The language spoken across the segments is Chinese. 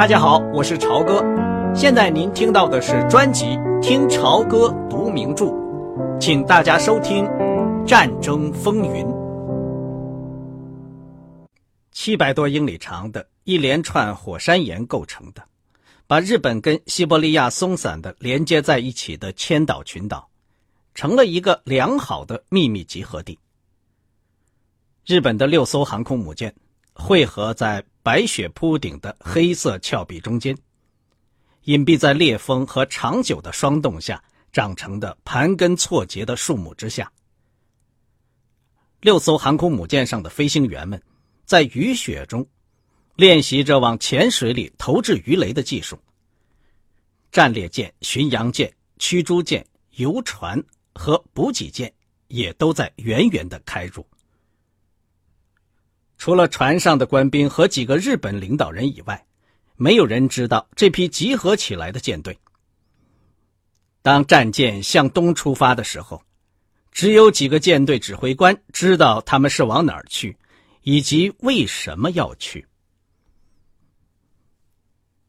大家好，我是朝哥。现在您听到的是专辑《听朝歌读名著》，请大家收听《战争风云》。七百多英里长的一连串火山岩构成的，把日本跟西伯利亚松散的连接在一起的千岛群岛，成了一个良好的秘密集合地。日本的六艘航空母舰汇合在。白雪铺顶的黑色峭壁中间，隐蔽在烈风和长久的霜冻下长成的盘根错节的树木之下。六艘航空母舰上的飞行员们，在雨雪中练习着往浅水里投掷鱼雷的技术。战列舰、巡洋舰、驱逐舰、游船和补给舰也都在远远的开入。除了船上的官兵和几个日本领导人以外，没有人知道这批集合起来的舰队。当战舰向东出发的时候，只有几个舰队指挥官知道他们是往哪儿去，以及为什么要去。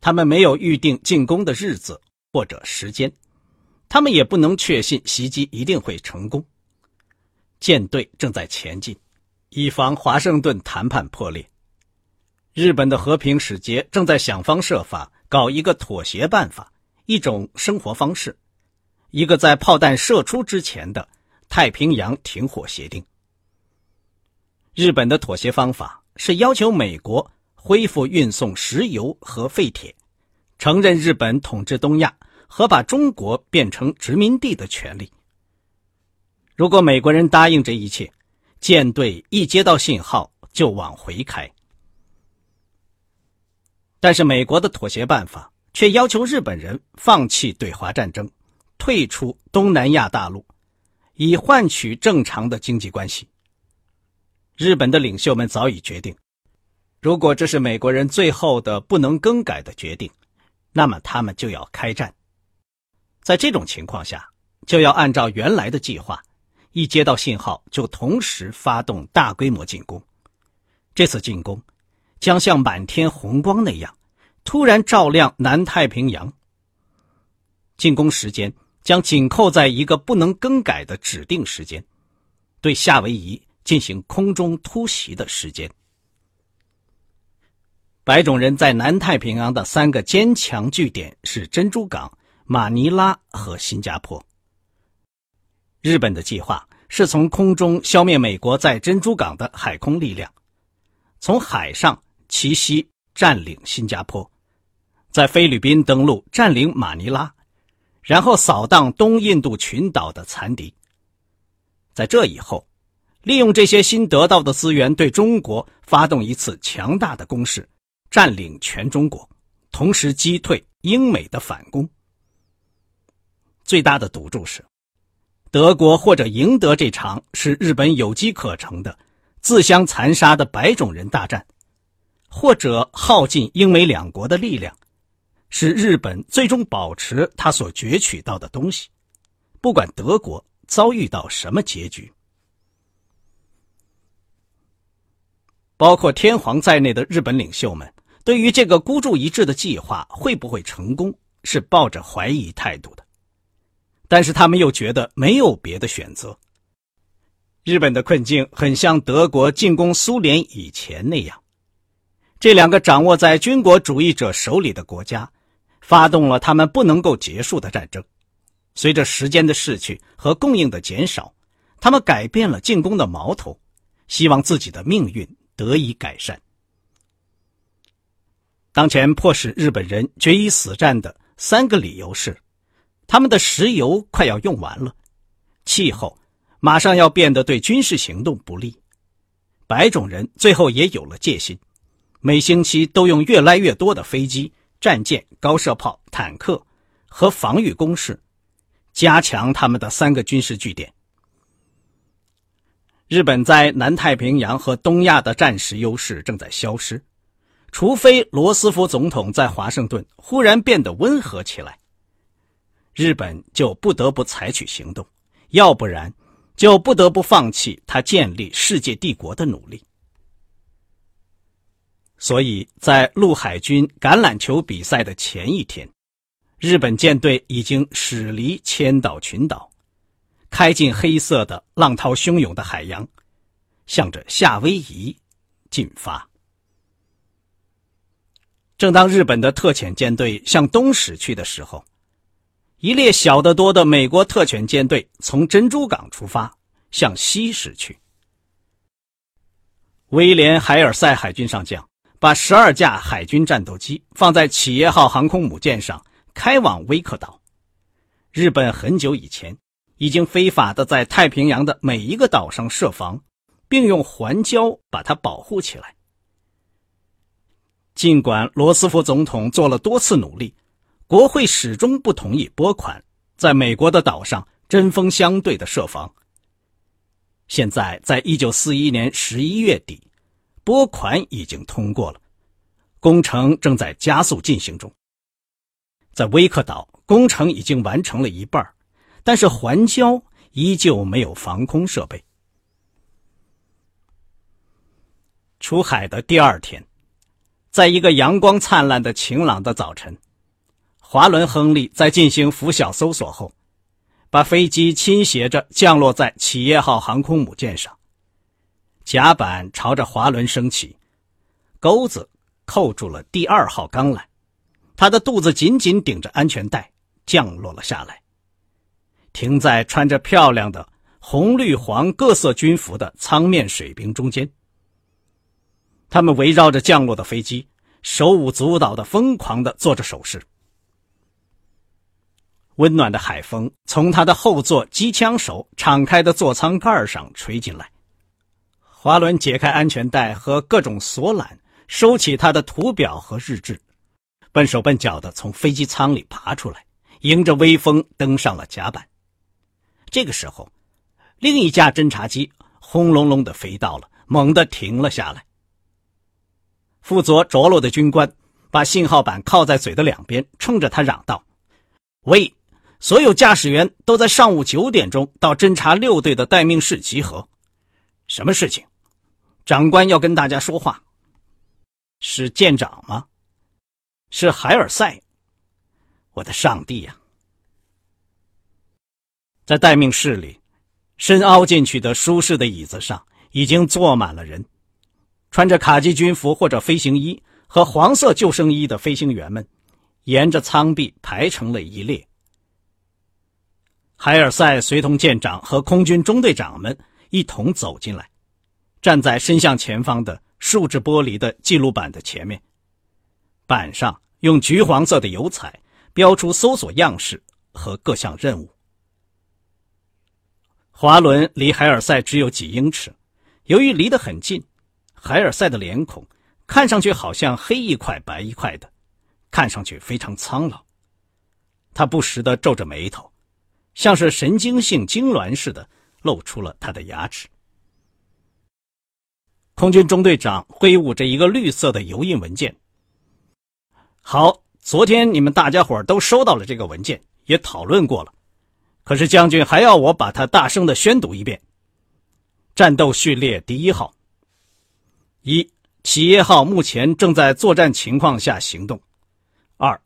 他们没有预定进攻的日子或者时间，他们也不能确信袭击一定会成功。舰队正在前进。以防华盛顿谈判破裂，日本的和平使节正在想方设法搞一个妥协办法，一种生活方式，一个在炮弹射出之前的太平洋停火协定。日本的妥协方法是要求美国恢复运送石油和废铁，承认日本统治东亚和把中国变成殖民地的权利。如果美国人答应这一切，舰队一接到信号就往回开，但是美国的妥协办法却要求日本人放弃对华战争，退出东南亚大陆，以换取正常的经济关系。日本的领袖们早已决定，如果这是美国人最后的不能更改的决定，那么他们就要开战。在这种情况下，就要按照原来的计划。一接到信号，就同时发动大规模进攻。这次进攻将像满天红光那样，突然照亮南太平洋。进攻时间将紧扣在一个不能更改的指定时间，对夏威夷进行空中突袭的时间。白种人在南太平洋的三个坚强据点是珍珠港、马尼拉和新加坡。日本的计划是从空中消灭美国在珍珠港的海空力量，从海上奇袭占领新加坡，在菲律宾登陆占领马尼拉，然后扫荡东印度群岛的残敌。在这以后，利用这些新得到的资源，对中国发动一次强大的攻势，占领全中国，同时击退英美的反攻。最大的赌注是。德国或者赢得这场使日本有机可乘的自相残杀的白种人大战，或者耗尽英美两国的力量，使日本最终保持他所攫取到的东西，不管德国遭遇到什么结局。包括天皇在内的日本领袖们，对于这个孤注一掷的计划会不会成功，是抱着怀疑态度的。但是他们又觉得没有别的选择。日本的困境很像德国进攻苏联以前那样，这两个掌握在军国主义者手里的国家，发动了他们不能够结束的战争。随着时间的逝去和供应的减少，他们改变了进攻的矛头，希望自己的命运得以改善。当前迫使日本人决一死战的三个理由是。他们的石油快要用完了，气候马上要变得对军事行动不利，白种人最后也有了戒心，每星期都用越来越多的飞机、战舰、高射炮、坦克和防御工事，加强他们的三个军事据点。日本在南太平洋和东亚的战时优势正在消失，除非罗斯福总统在华盛顿忽然变得温和起来。日本就不得不采取行动，要不然就不得不放弃他建立世界帝国的努力。所。以在陆海军橄榄球比赛的前一天，日本舰队已经驶离千岛群岛，开进黑色的浪涛汹涌的海洋，向着夏威夷进发。正当日本的特遣舰队向东驶去的时候，一列小得多的美国特遣舰队从珍珠港出发，向西驶去。威廉·海尔塞海军上将把十二架海军战斗机放在企业号航空母舰上，开往威克岛。日本很久以前已经非法的在太平洋的每一个岛上设防，并用环礁把它保护起来。尽管罗斯福总统做了多次努力，国会始终不同意拨款在美国的岛上针锋相对的设防。现在，在一九四一年十一月底，拨款已经通过了，工程正在加速进行中。在威克岛，工程已经完成了一半，但是环礁依旧没有防空设备。出海的第二天。在一个阳光灿烂的晴朗的早晨，华伦·亨利在进行拂晓搜索后，把飞机倾斜着降落在企业号航空母舰上。甲板朝着滑轮升起，钩子扣住了第二号钢缆，他的肚子紧紧顶着安全带，降落了下来，停在穿着漂亮的红、绿、黄各色军服的舱面水兵中间。他们围绕着降落的飞机，手舞足蹈的疯狂的做着手势。温暖的海风从他的后座机枪手敞开的座舱盖上吹进来。华伦解开安全带和各种锁缆，收起他的图表和日志，笨手笨脚的从飞机舱里爬出来，迎着微风登上了甲板。这个时候，另一架侦察机轰隆隆的飞到了，猛地停了下来。负责着陆的军官把信号板靠在嘴的两边，冲着他嚷道：“喂，所有驾驶员都在上午九点钟到侦察六队的待命室集合。什么事情？长官要跟大家说话。是舰长吗？是海尔赛。我的上帝呀！在待命室里，深凹进去的舒适的椅子上已经坐满了人。”穿着卡其军服或者飞行衣和黄色救生衣的飞行员们，沿着舱壁排成了一列。海尔赛随同舰长和空军中队长们一同走进来，站在伸向前方的树脂玻璃的记录板的前面，板上用橘黄色的油彩标出搜索样式和各项任务。滑轮离海尔赛只有几英尺，由于离得很近。海尔赛的脸孔看上去好像黑一块白一块的，看上去非常苍老。他不时地皱着眉头，像是神经性痉挛似的，露出了他的牙齿。空军中队长挥舞着一个绿色的油印文件。好，昨天你们大家伙都收到了这个文件，也讨论过了。可是将军还要我把它大声的宣读一遍。战斗序列第一号。一，企业号目前正在作战情况下行动。二，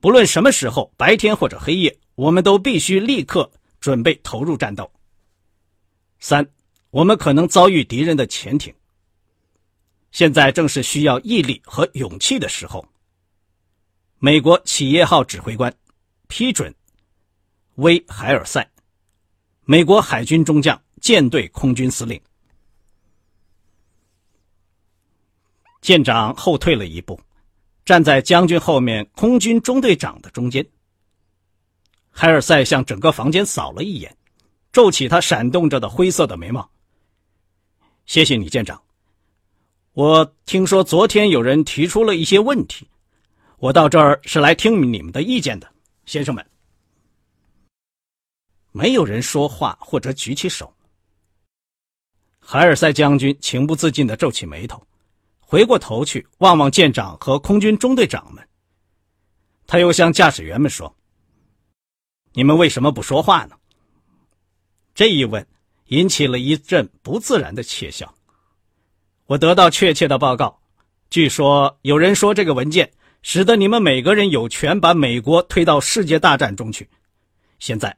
不论什么时候，白天或者黑夜，我们都必须立刻准备投入战斗。三，我们可能遭遇敌人的潜艇。现在正是需要毅力和勇气的时候。美国企业号指挥官批准，威海尔赛，美国海军中将，舰队空军司令。舰长后退了一步，站在将军后面空军中队长的中间。海尔赛向整个房间扫了一眼，皱起他闪动着的灰色的眉毛。谢谢你，舰长。我听说昨天有人提出了一些问题，我到这儿是来听你们的意见的，先生们。没有人说话或者举起手。海尔赛将军情不自禁的皱起眉头。回过头去望望舰长和空军中队长们，他又向驾驶员们说：“你们为什么不说话呢？”这一问引起了一阵不自然的窃笑。我得到确切的报告，据说有人说这个文件使得你们每个人有权把美国推到世界大战中去。现在，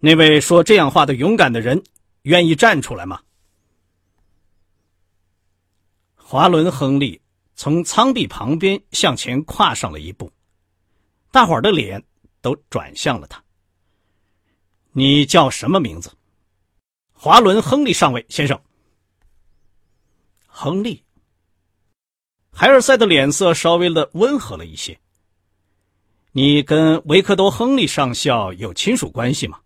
那位说这样话的勇敢的人愿意站出来吗？华伦·亨利从舱壁旁边向前跨上了一步，大伙儿的脸都转向了他。你叫什么名字？华伦·亨利上尉先生。亨利。海尔赛的脸色稍微的温和了一些。你跟维克多·亨利上校有亲属关系吗？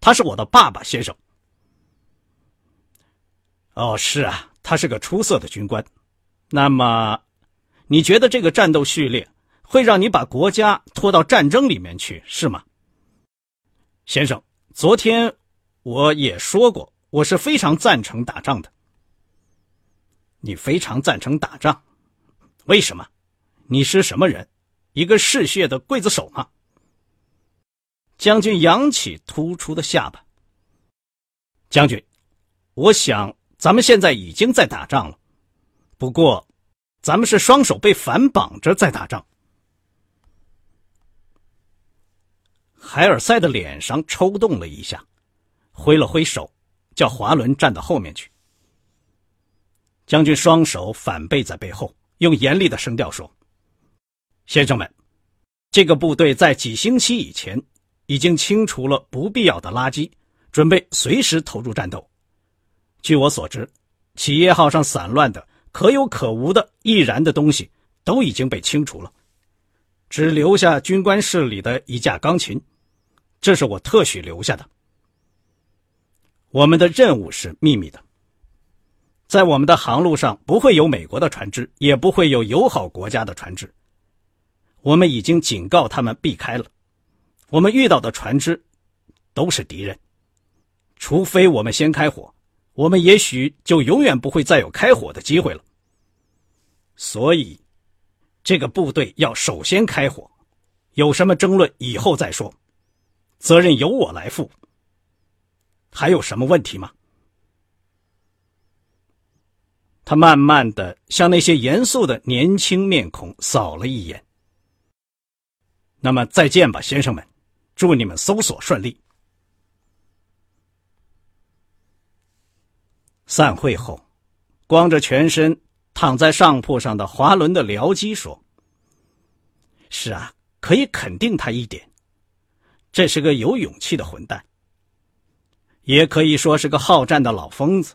他是我的爸爸，先生。哦，是啊，他是个出色的军官。那么，你觉得这个战斗序列会让你把国家拖到战争里面去，是吗？先生，昨天我也说过，我是非常赞成打仗的。你非常赞成打仗，为什么？你是什么人？一个嗜血的刽子手吗？将军扬起突出的下巴。将军，我想咱们现在已经在打仗了，不过，咱们是双手被反绑着在打仗。海尔赛的脸上抽动了一下，挥了挥手，叫华伦站到后面去。将军双手反背在背后，用严厉的声调说：“先生们，这个部队在几星期以前已经清除了不必要的垃圾，准备随时投入战斗。据我所知，企业号上散乱的可有可无的易燃的东西都已经被清除了，只留下军官室里的一架钢琴，这是我特许留下的。我们的任务是秘密的。”在我们的航路上不会有美国的船只，也不会有友好国家的船只。我们已经警告他们避开了。我们遇到的船只都是敌人，除非我们先开火，我们也许就永远不会再有开火的机会了。所以，这个部队要首先开火。有什么争论以后再说，责任由我来负。还有什么问题吗？他慢慢的向那些严肃的年轻面孔扫了一眼。那么再见吧，先生们，祝你们搜索顺利。散会后，光着全身躺在上铺上的华伦的僚机说：“是啊，可以肯定他一点，这是个有勇气的混蛋，也可以说是个好战的老疯子。”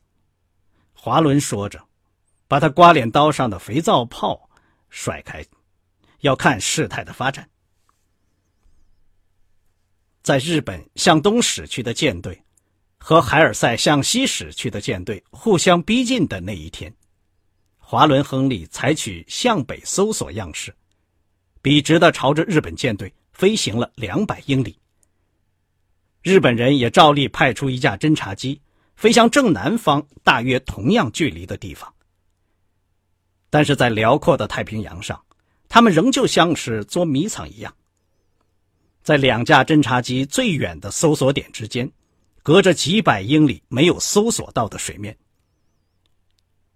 华伦说着。把他刮脸刀上的肥皂泡甩开，要看事态的发展。在日本向东驶去的舰队和海尔赛向西驶去的舰队互相逼近的那一天，华伦·亨利采取向北搜索样式，笔直的朝着日本舰队飞行了两百英里。日本人也照例派出一架侦察机飞向正南方大约同样距离的地方。但是在辽阔的太平洋上，他们仍旧像是捉迷藏一样。在两架侦察机最远的搜索点之间，隔着几百英里没有搜索到的水面。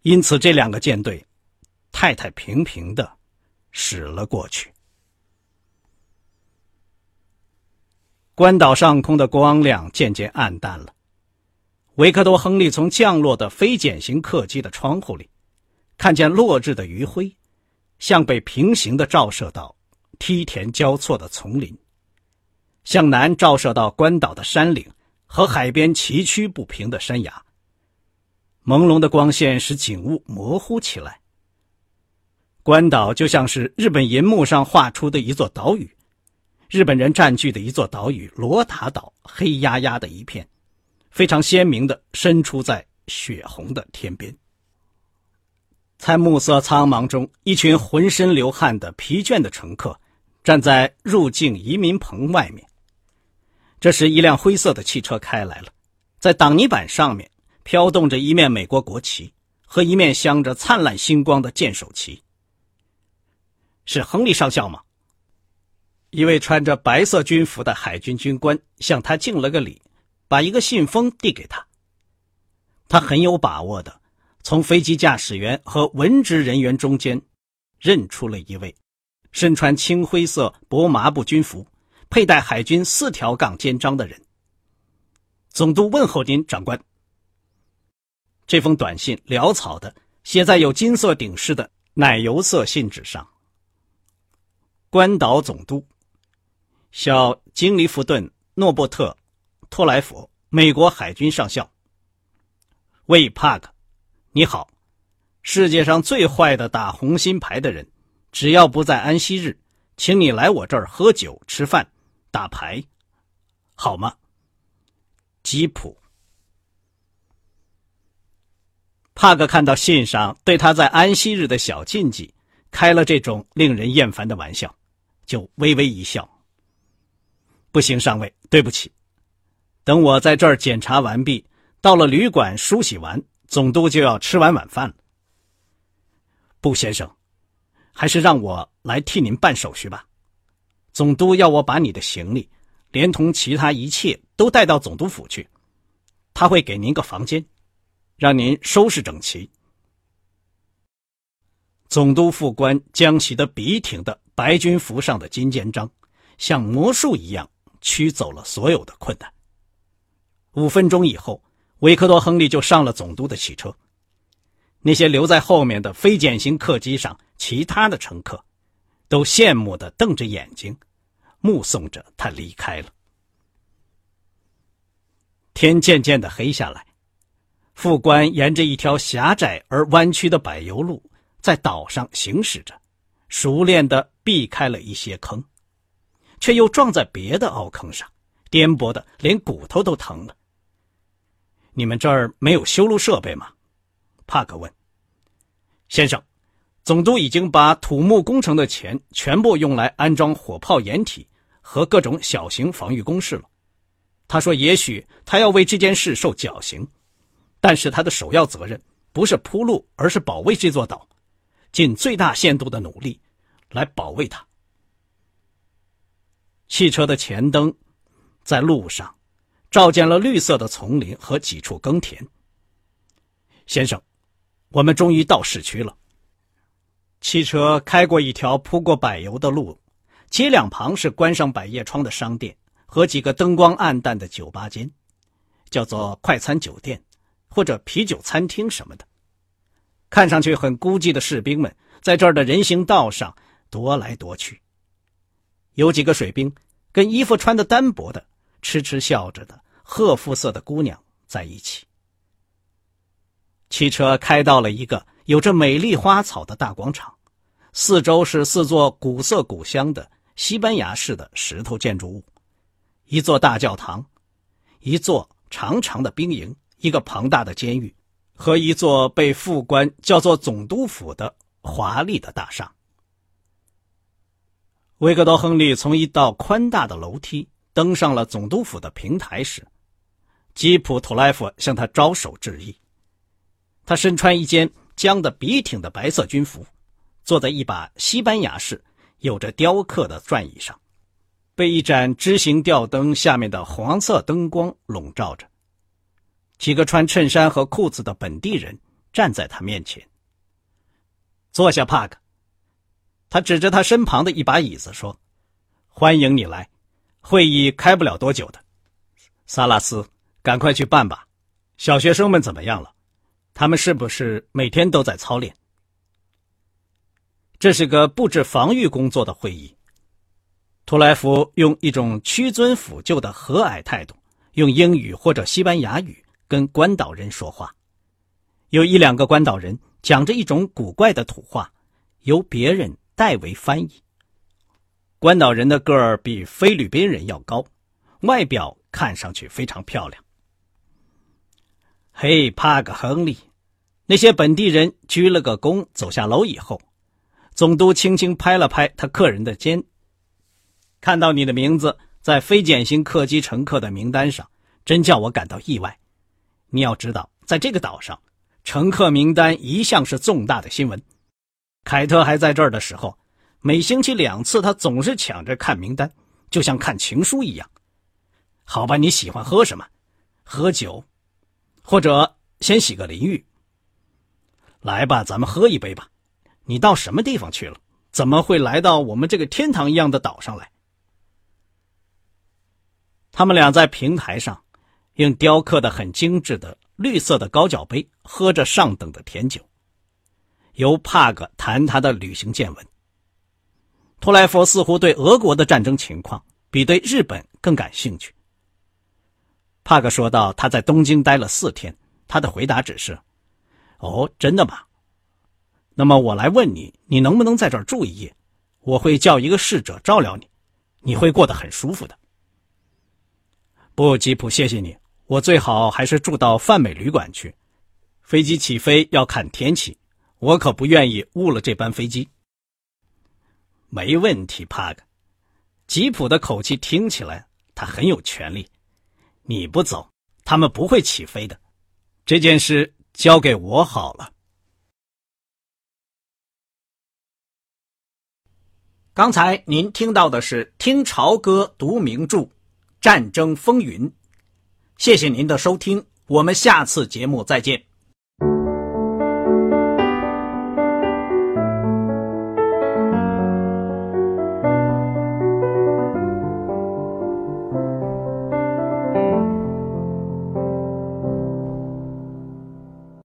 因此，这两个舰队太太平平的驶了过去。关岛上空的光亮渐渐暗淡了。维克多·亨利从降落的非简型客机的窗户里。看见落日的余晖，向北平行的照射到梯田交错的丛林，向南照射到关岛的山岭和海边崎岖不平的山崖。朦胧的光线使景物模糊起来。关岛就像是日本银幕上画出的一座岛屿，日本人占据的一座岛屿——罗塔岛，黑压压的一片，非常鲜明的伸出在血红的天边。在暮色苍茫中，一群浑身流汗的疲倦的乘客站在入境移民棚外面。这时，一辆灰色的汽车开来了，在挡泥板上面飘动着一面美国国旗和一面镶着灿烂星光的剑手旗。是亨利上校吗？一位穿着白色军服的海军军官向他敬了个礼，把一个信封递给他。他很有把握的。从飞机驾驶员和文职人员中间认出了一位身穿青灰色薄麻布军服、佩戴海军四条杠肩章的人。总督问候您，长官。这封短信潦草的写在有金色顶饰的奶油色信纸上。关岛总督，小金利弗顿·诺伯特·托莱佛，美国海军上校。魏帕克，你好，世界上最坏的打红心牌的人，只要不在安息日，请你来我这儿喝酒、吃饭、打牌，好吗？吉普。帕克看到信上对他在安息日的小禁忌。开了这种令人厌烦的玩笑，就微微一笑。不行，上尉，对不起。等我在这儿检查完毕，到了旅馆梳洗完，总督就要吃完晚饭了。布，先生，还是让我来替您办手续吧。总督要我把你的行李，连同其他一切都带到总督府去，他会给您个房间，让您收拾整齐。总督副官将洗得笔挺的白军服上的金肩章，像魔术一样驱走了所有的困难。五分钟以后，维克多·亨利就上了总督的汽车。那些留在后面的非典型客机上，其他的乘客都羡慕地瞪着眼睛，目送着他离开了。天渐渐的黑下来，副官沿着一条狭窄而弯曲的柏油路。在岛上行驶着，熟练地避开了一些坑，却又撞在别的凹坑上，颠簸的连骨头都疼了。你们这儿没有修路设备吗？帕克问。先生，总督已经把土木工程的钱全部用来安装火炮掩体和各种小型防御工事了。他说，也许他要为这件事受绞刑，但是他的首要责任不是铺路，而是保卫这座岛。尽最大限度的努力，来保卫它。汽车的前灯在路上照见了绿色的丛林和几处耕田。先生，我们终于到市区了。汽车开过一条铺过柏油的路，街两旁是关上百叶窗的商店和几个灯光暗淡的酒吧间，叫做快餐酒店或者啤酒餐厅什么的。看上去很孤寂的士兵们，在这儿的人行道上踱来踱去。有几个水兵跟衣服穿的单薄的、痴痴笑着的褐肤色的姑娘在一起。汽车开到了一个有着美丽花草的大广场，四周是四座古色古香的西班牙式的石头建筑物，一座大教堂，一座长长的兵营，一个庞大的监狱。和一座被副官叫做总督府的华丽的大厦。维克多·亨利从一道宽大的楼梯登上了总督府的平台时，吉普·图莱夫向他招手致意。他身穿一件僵得笔挺的白色军服，坐在一把西班牙式、有着雕刻的转椅上，被一盏枝形吊灯下面的黄色灯光笼罩着。几个穿衬衫和裤子的本地人站在他面前。坐下，帕克。他指着他身旁的一把椅子说：“欢迎你来，会议开不了多久的。萨拉斯，赶快去办吧。小学生们怎么样了？他们是不是每天都在操练？这是个布置防御工作的会议。”图莱夫用一种屈尊俯就的和蔼态度，用英语或者西班牙语。跟关岛人说话，有一两个关岛人讲着一种古怪的土话，由别人代为翻译。关岛人的个儿比菲律宾人要高，外表看上去非常漂亮。嘿，帕克·亨利，那些本地人鞠了个躬，走下楼以后，总督轻轻拍了拍他客人的肩。看到你的名字在非典型客机乘客的名单上，真叫我感到意外。你要知道，在这个岛上，乘客名单一向是重大的新闻。凯特还在这儿的时候，每星期两次，他总是抢着看名单，就像看情书一样。好吧，你喜欢喝什么？喝酒，或者先洗个淋浴。来吧，咱们喝一杯吧。你到什么地方去了？怎么会来到我们这个天堂一样的岛上来？”他们俩在平台上，用雕刻的很精致的绿色的高脚杯喝着上等的甜酒。由帕格谈他的旅行见闻。托莱佛似乎对俄国的战争情况比对日本更感兴趣。帕克说道：“他在东京待了四天，他的回答只是：‘哦，真的吗？那么我来问你，你能不能在这儿住一夜？我会叫一个侍者照料你，你会过得很舒服的。’不，吉普，谢谢你，我最好还是住到泛美旅馆去。飞机起飞要看天气，我可不愿意误了这班飞机。”没问题，帕克。吉普的口气听起来他很有权利。你不走，他们不会起飞的。这件事交给我好了。刚才您听到的是《听潮歌读名著：战争风云》。谢谢您的收听，我们下次节目再见。